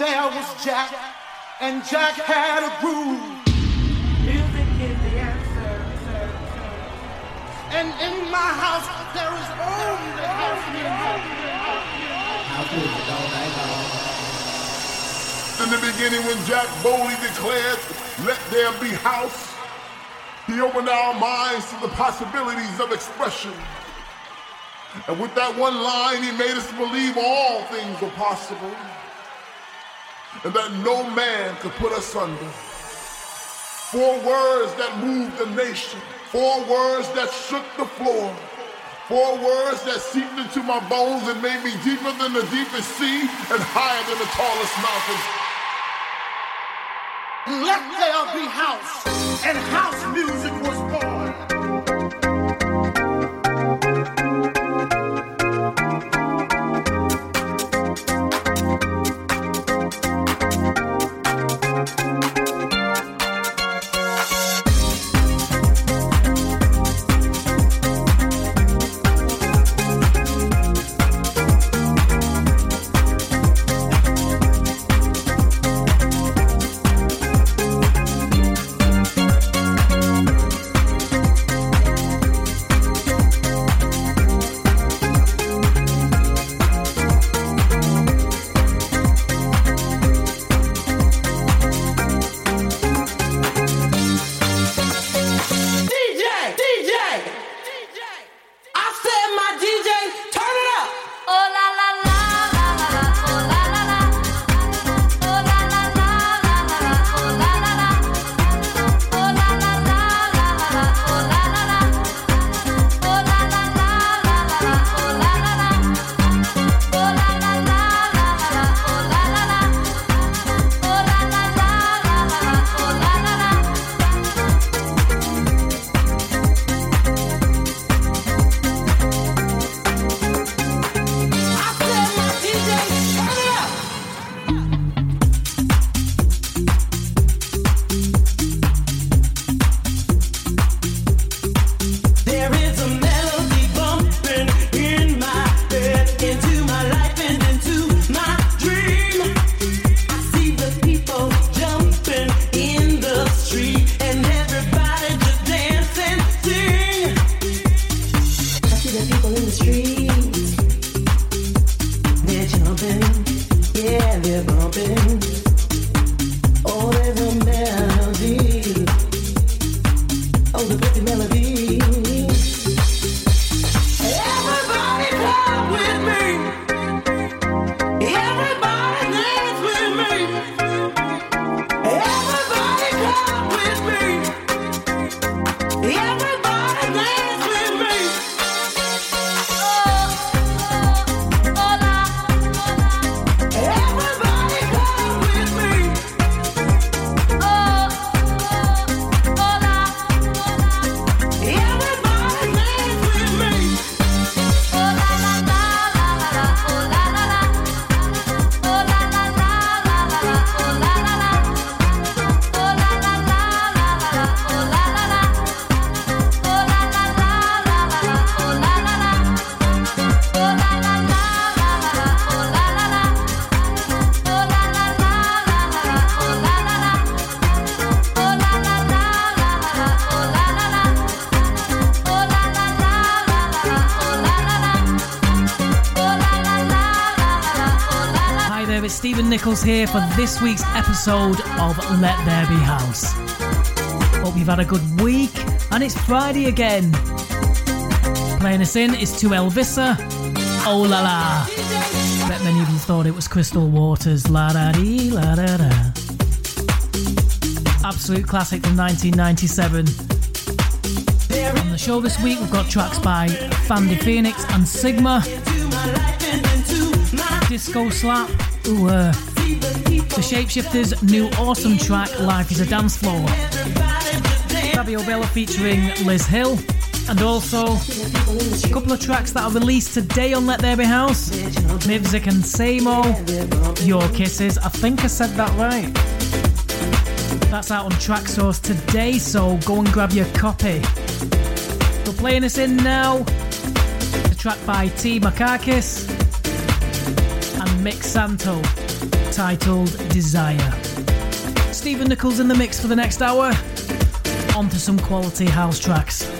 there was Jack, and Jack had a groove. Music is the answer. And in my house, there is only house music. In the beginning, when Jack boldly declared, Let there be house, he opened our minds to the possibilities of expression. And with that one line, he made us believe all things were possible and that no man could put us under. Four words that moved the nation, four words that shook the floor, four words that seeped into my bones and made me deeper than the deepest sea and higher than the tallest mountain. Let there be house, and house music was born. Nichols here for this week's episode of Let There Be House. Hope you've had a good week, and it's Friday again. Playing us in is to Eivissa, Oh La La. Bet many of you thought it was Crystal Waters, La Da Dee, La Da Da. Absolute classic from 1997. On the show this week, we've got tracks by Fandy Phoenix and Sigma, Disco Slap, uh, the Shapeshifters' new awesome track, Life is a Dance Floor. Fabio Bella featuring Liz Hill. And also a couple of tracks that are released today on Let There Be House. Mivzik and Samo, Your Kisses. I think I said that right. That's out on Traxsource today, so go and grab your copy. We're playing this in now. A track by T. Makakis Mick Santo, titled Desire. Stephen Nichols in the mix for the next hour. On to some quality house tracks.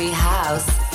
Every house.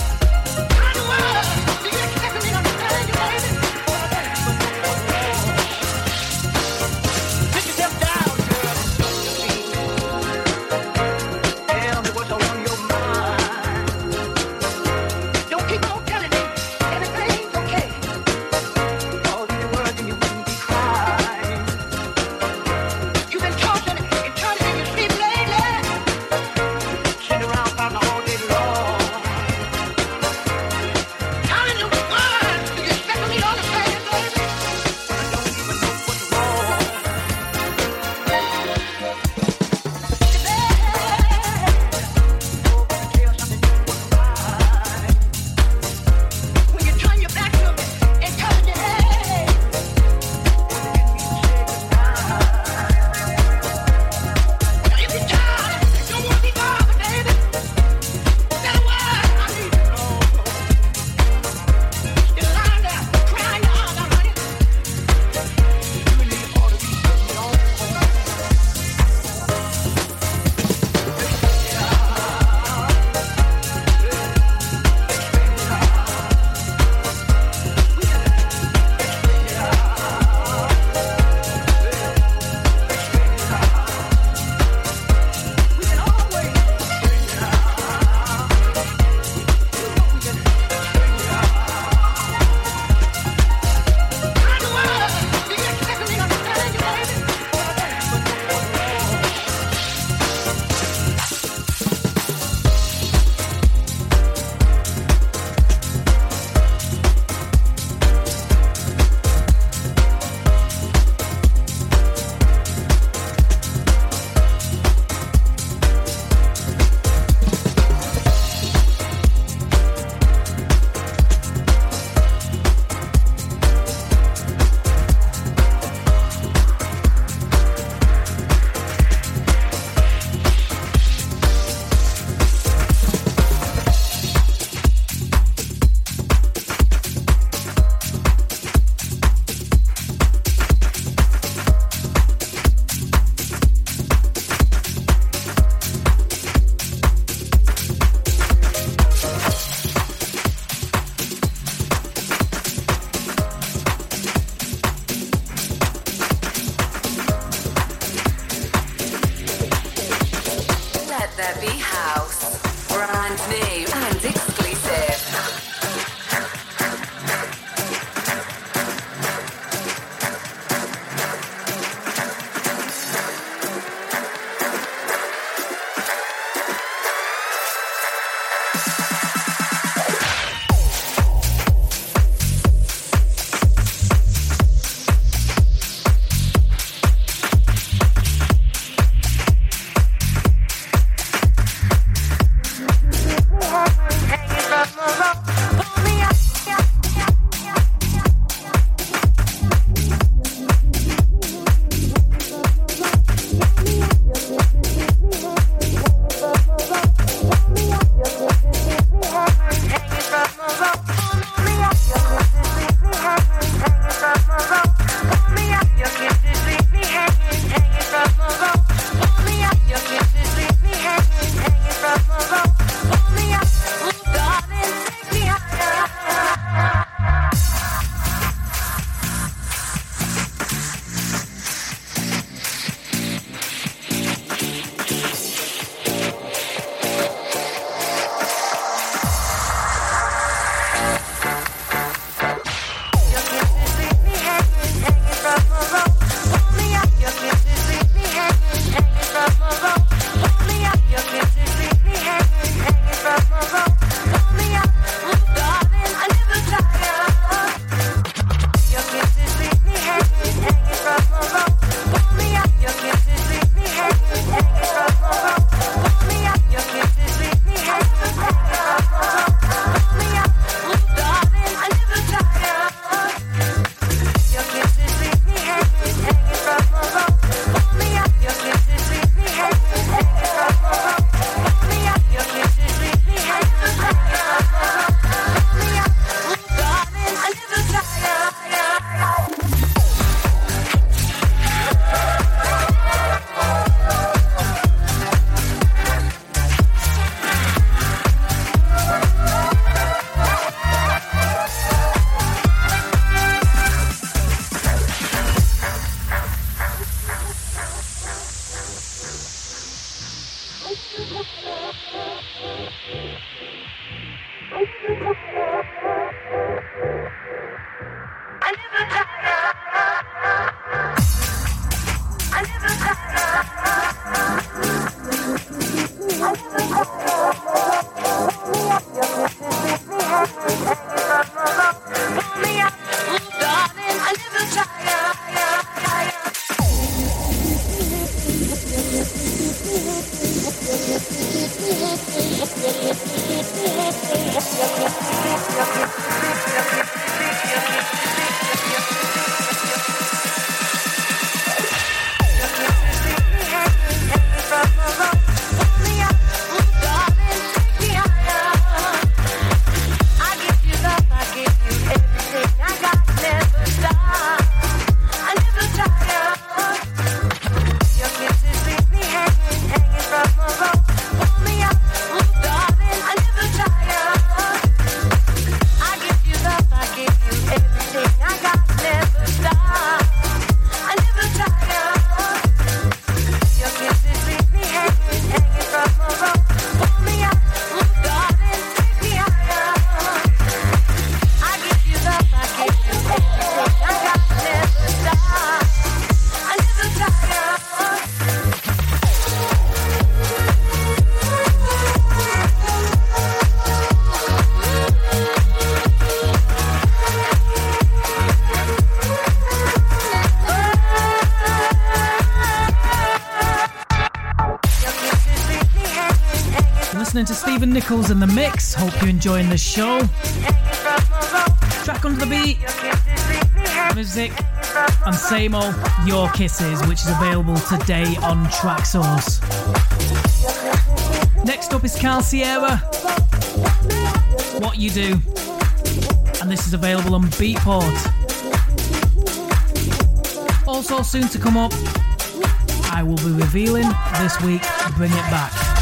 Nichols in the mix. Hope you're enjoying the show. Track under the beat, Mizvik, and Samo Your Kisses, which is available today on Traxsource. Next up is Carl Sierra. What You Do. And this is available on Beatport. Also, soon to come up, I will be revealing this week Bring It Back.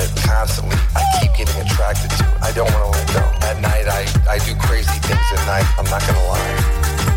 it constantly. I keep getting attracted to. I don't want to let go. At night, I, I do crazy things at night. I'm not going to lie.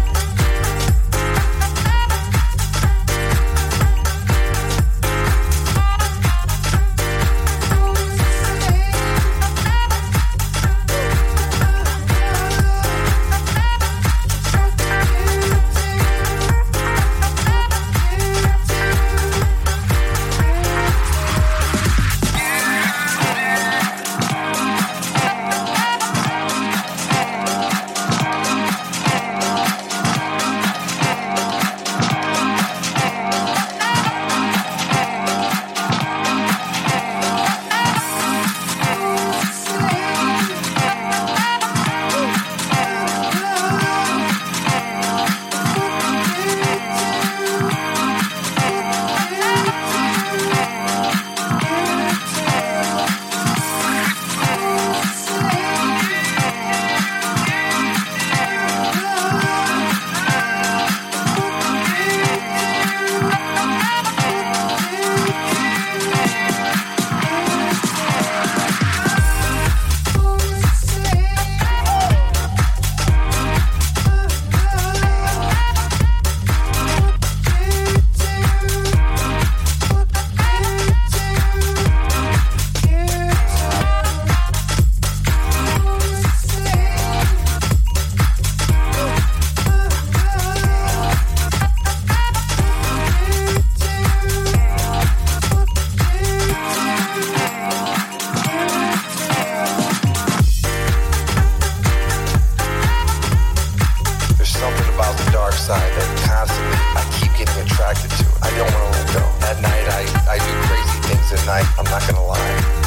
about the dark side that constantly I keep getting attracted to. I don't want to let go. At night, I, I do crazy things at night. I'm not going to lie.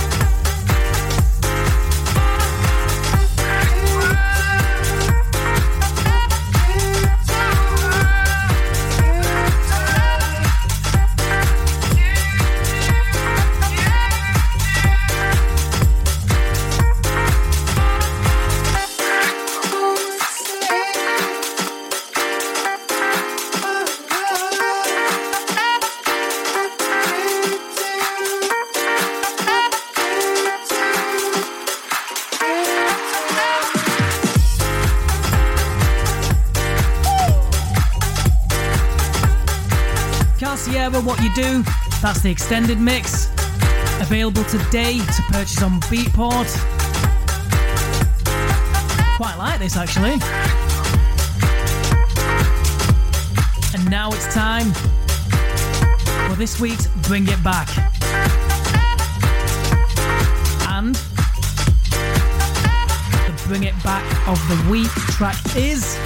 Do. That's the extended mix. Available today to purchase on Beatport. Quite like this actually. And now it's time for this week's Bring It Back. And the Bring It Back of the Week track is.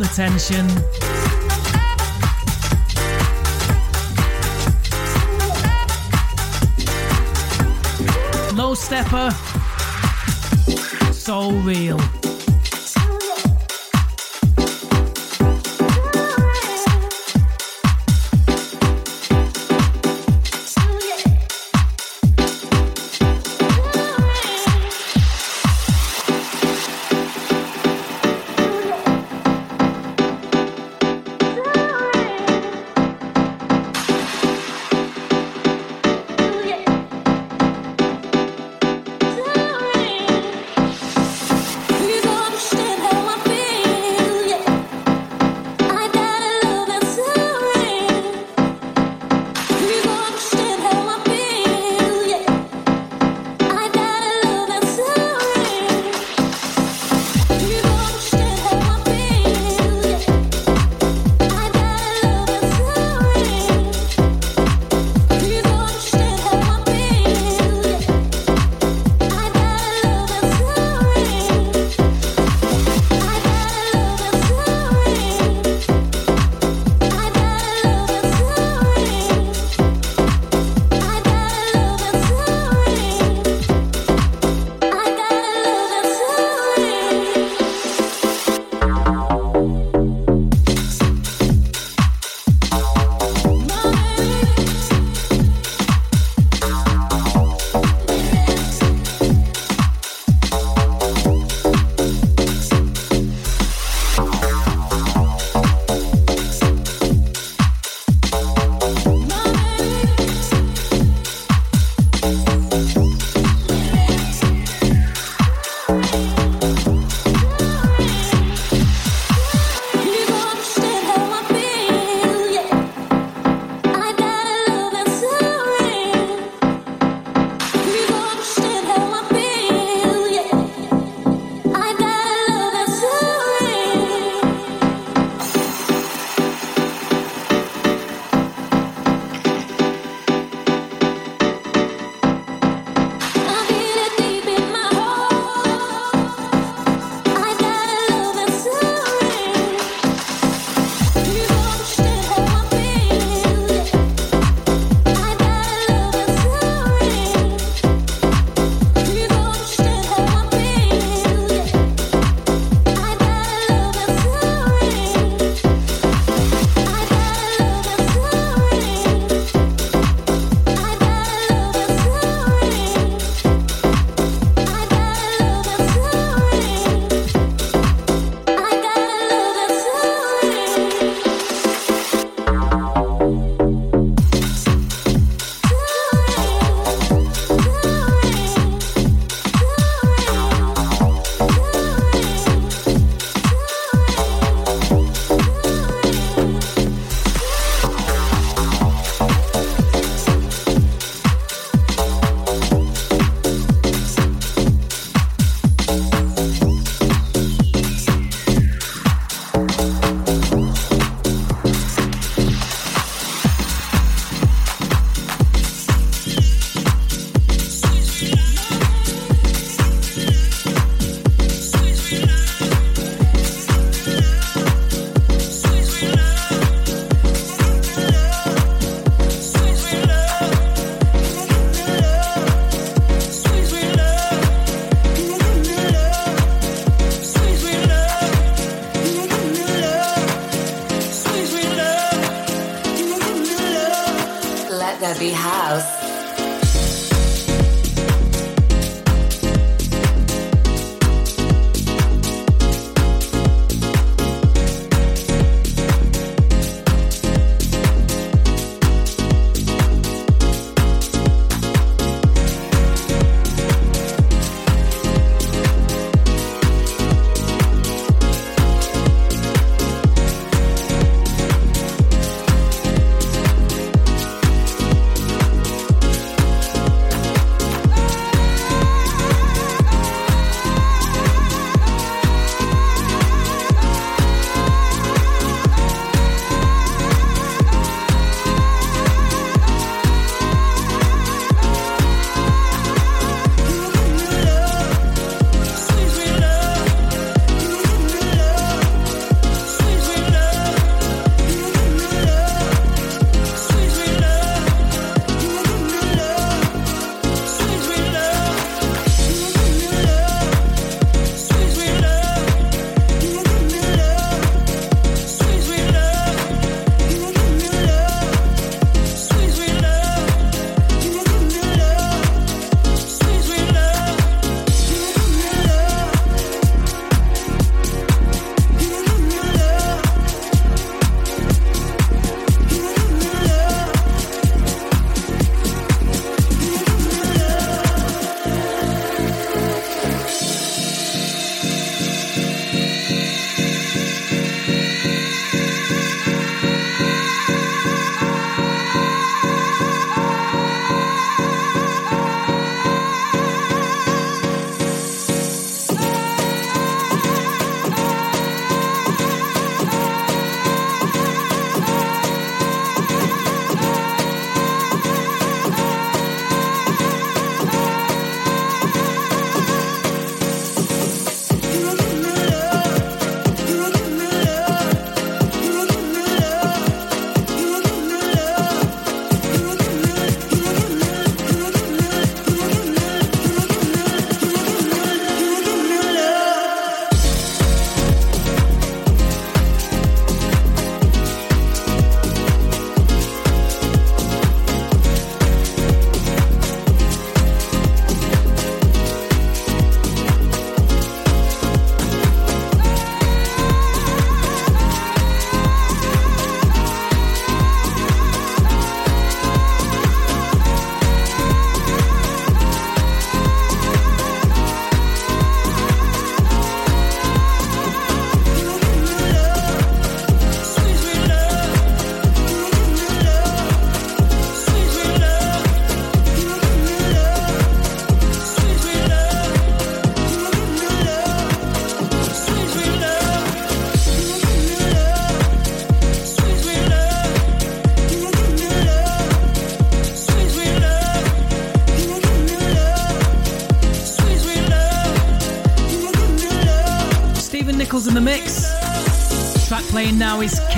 The tension. Low stepper. So real.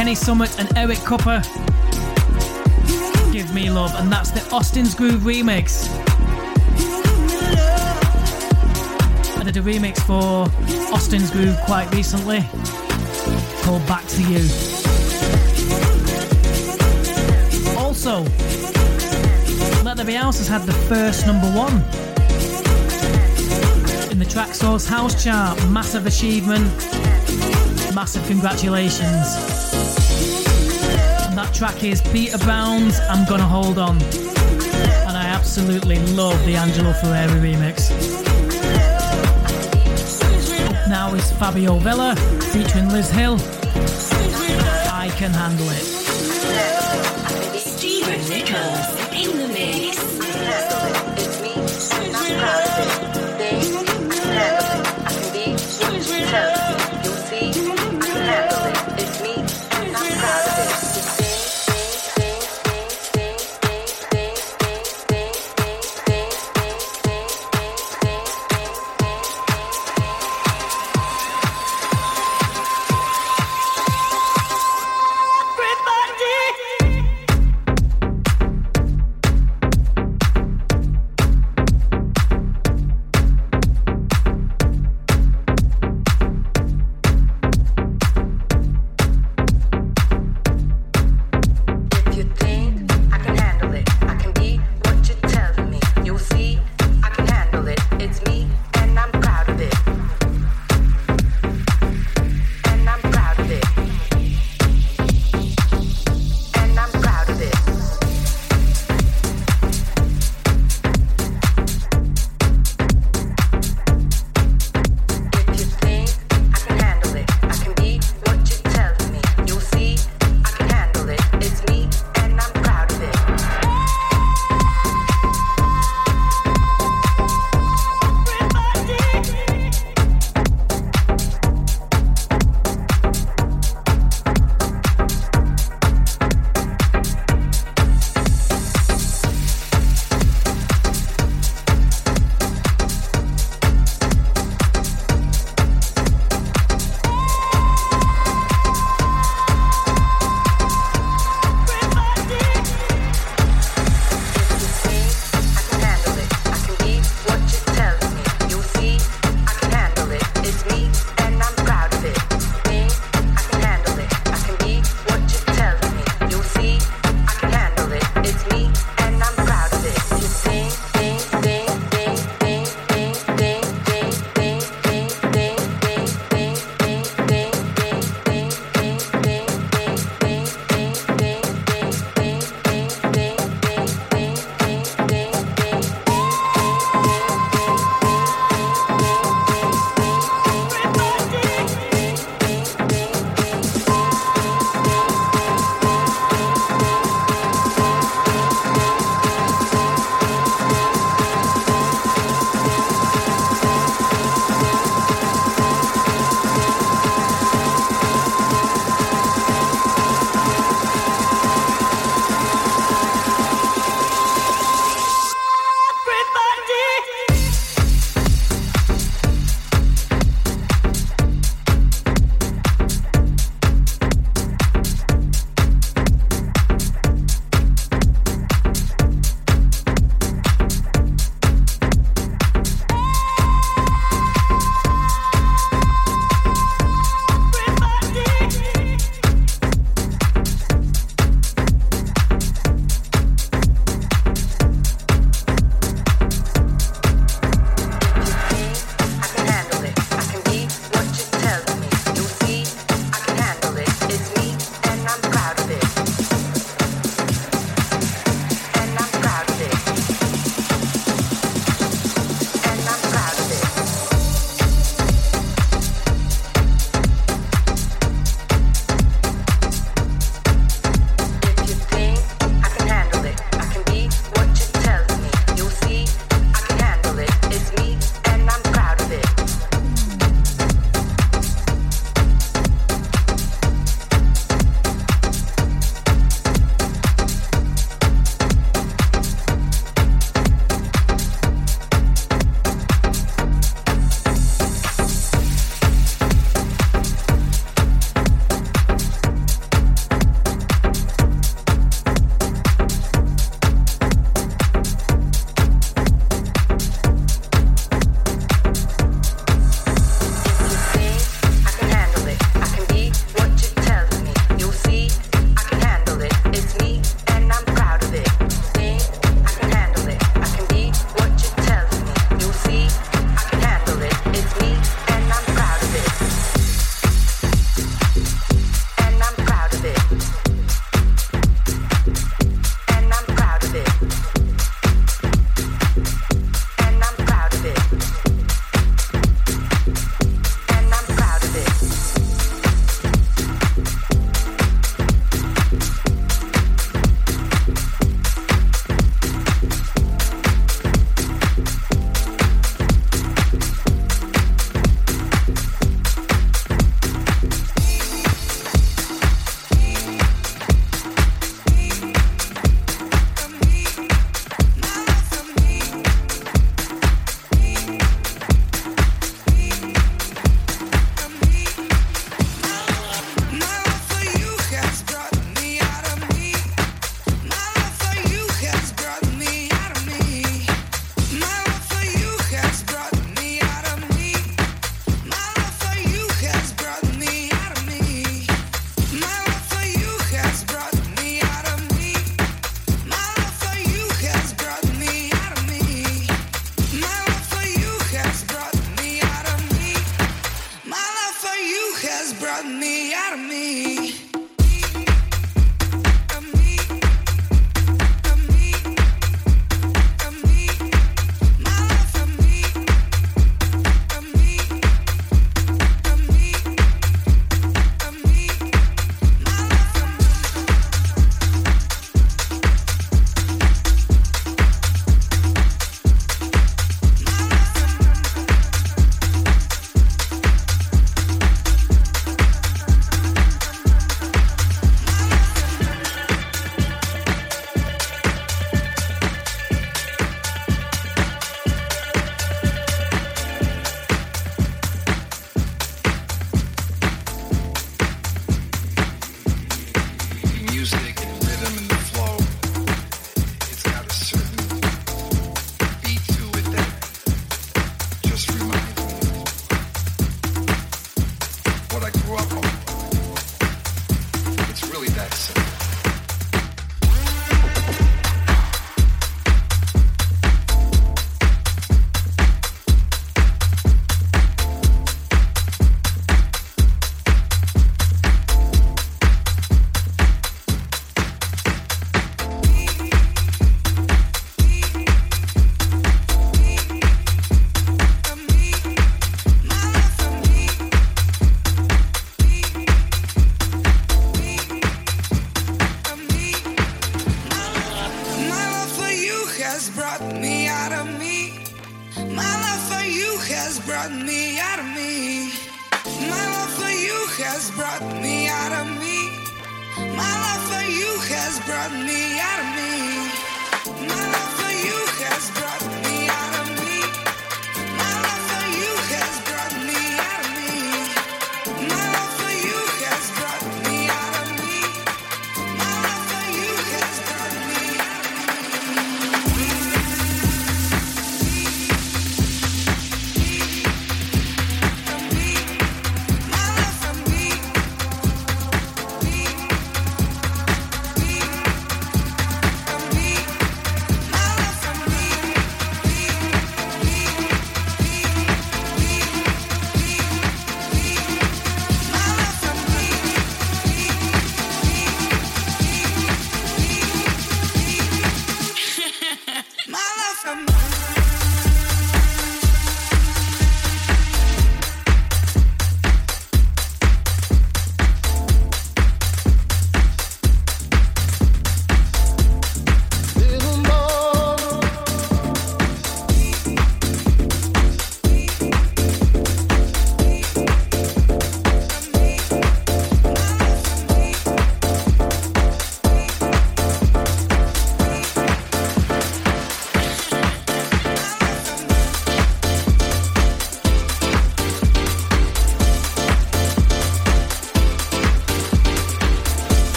Kenny Summit and Eric Cooper. Give Me Love, and that's the Austin's Groove remix. I did a remix for Austin's Groove quite recently called Back to You. Also, Let There Be House has had the first number one in the Traxsource House chart. Massive achievement, massive congratulations. Track is Peter Brown's I'm Gonna Hold On. And I absolutely love the Angelo Ferreri remix. Up now is Fabio Villa featuring Liz Hill. I can handle it. Stephen Nichols in the mix.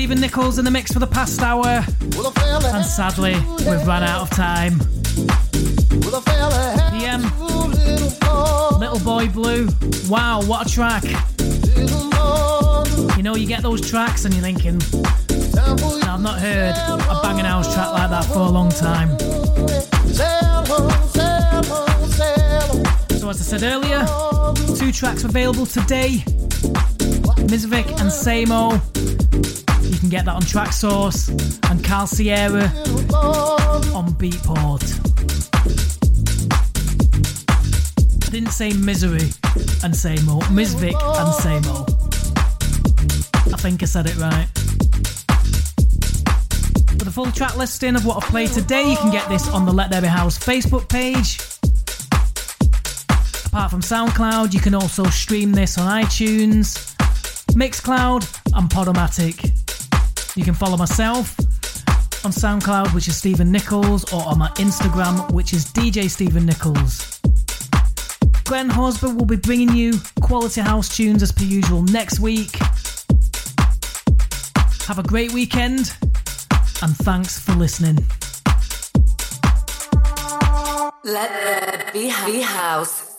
Stephen Nichols in the mix for the past hour, and sadly, we've run out of time. PM, um, Little Boy Blue. Wow, what a track! You know, you get those tracks and you're thinking, I've not heard a banging house track like that for a long time. So, as I said earlier, two tracks available today Mizvik and Samo. Can get that on Traxsource and Carl Sierra on Beatport. I didn't say Misery and Samo, Mizvik and Samo. I think I said it right. For the full track listing of what I've played today, you can get this on the Let There Be House Facebook page. Apart from SoundCloud, you can also stream this on iTunes, Mixcloud, and Podomatic. You can follow myself on SoundCloud, which is Stephen Nichols, or on my Instagram, which is DJ Stephen Nichols. Glen Horsborough will be bringing you quality house tunes as per usual next week. Have a great weekend, and thanks for listening. Let there be house.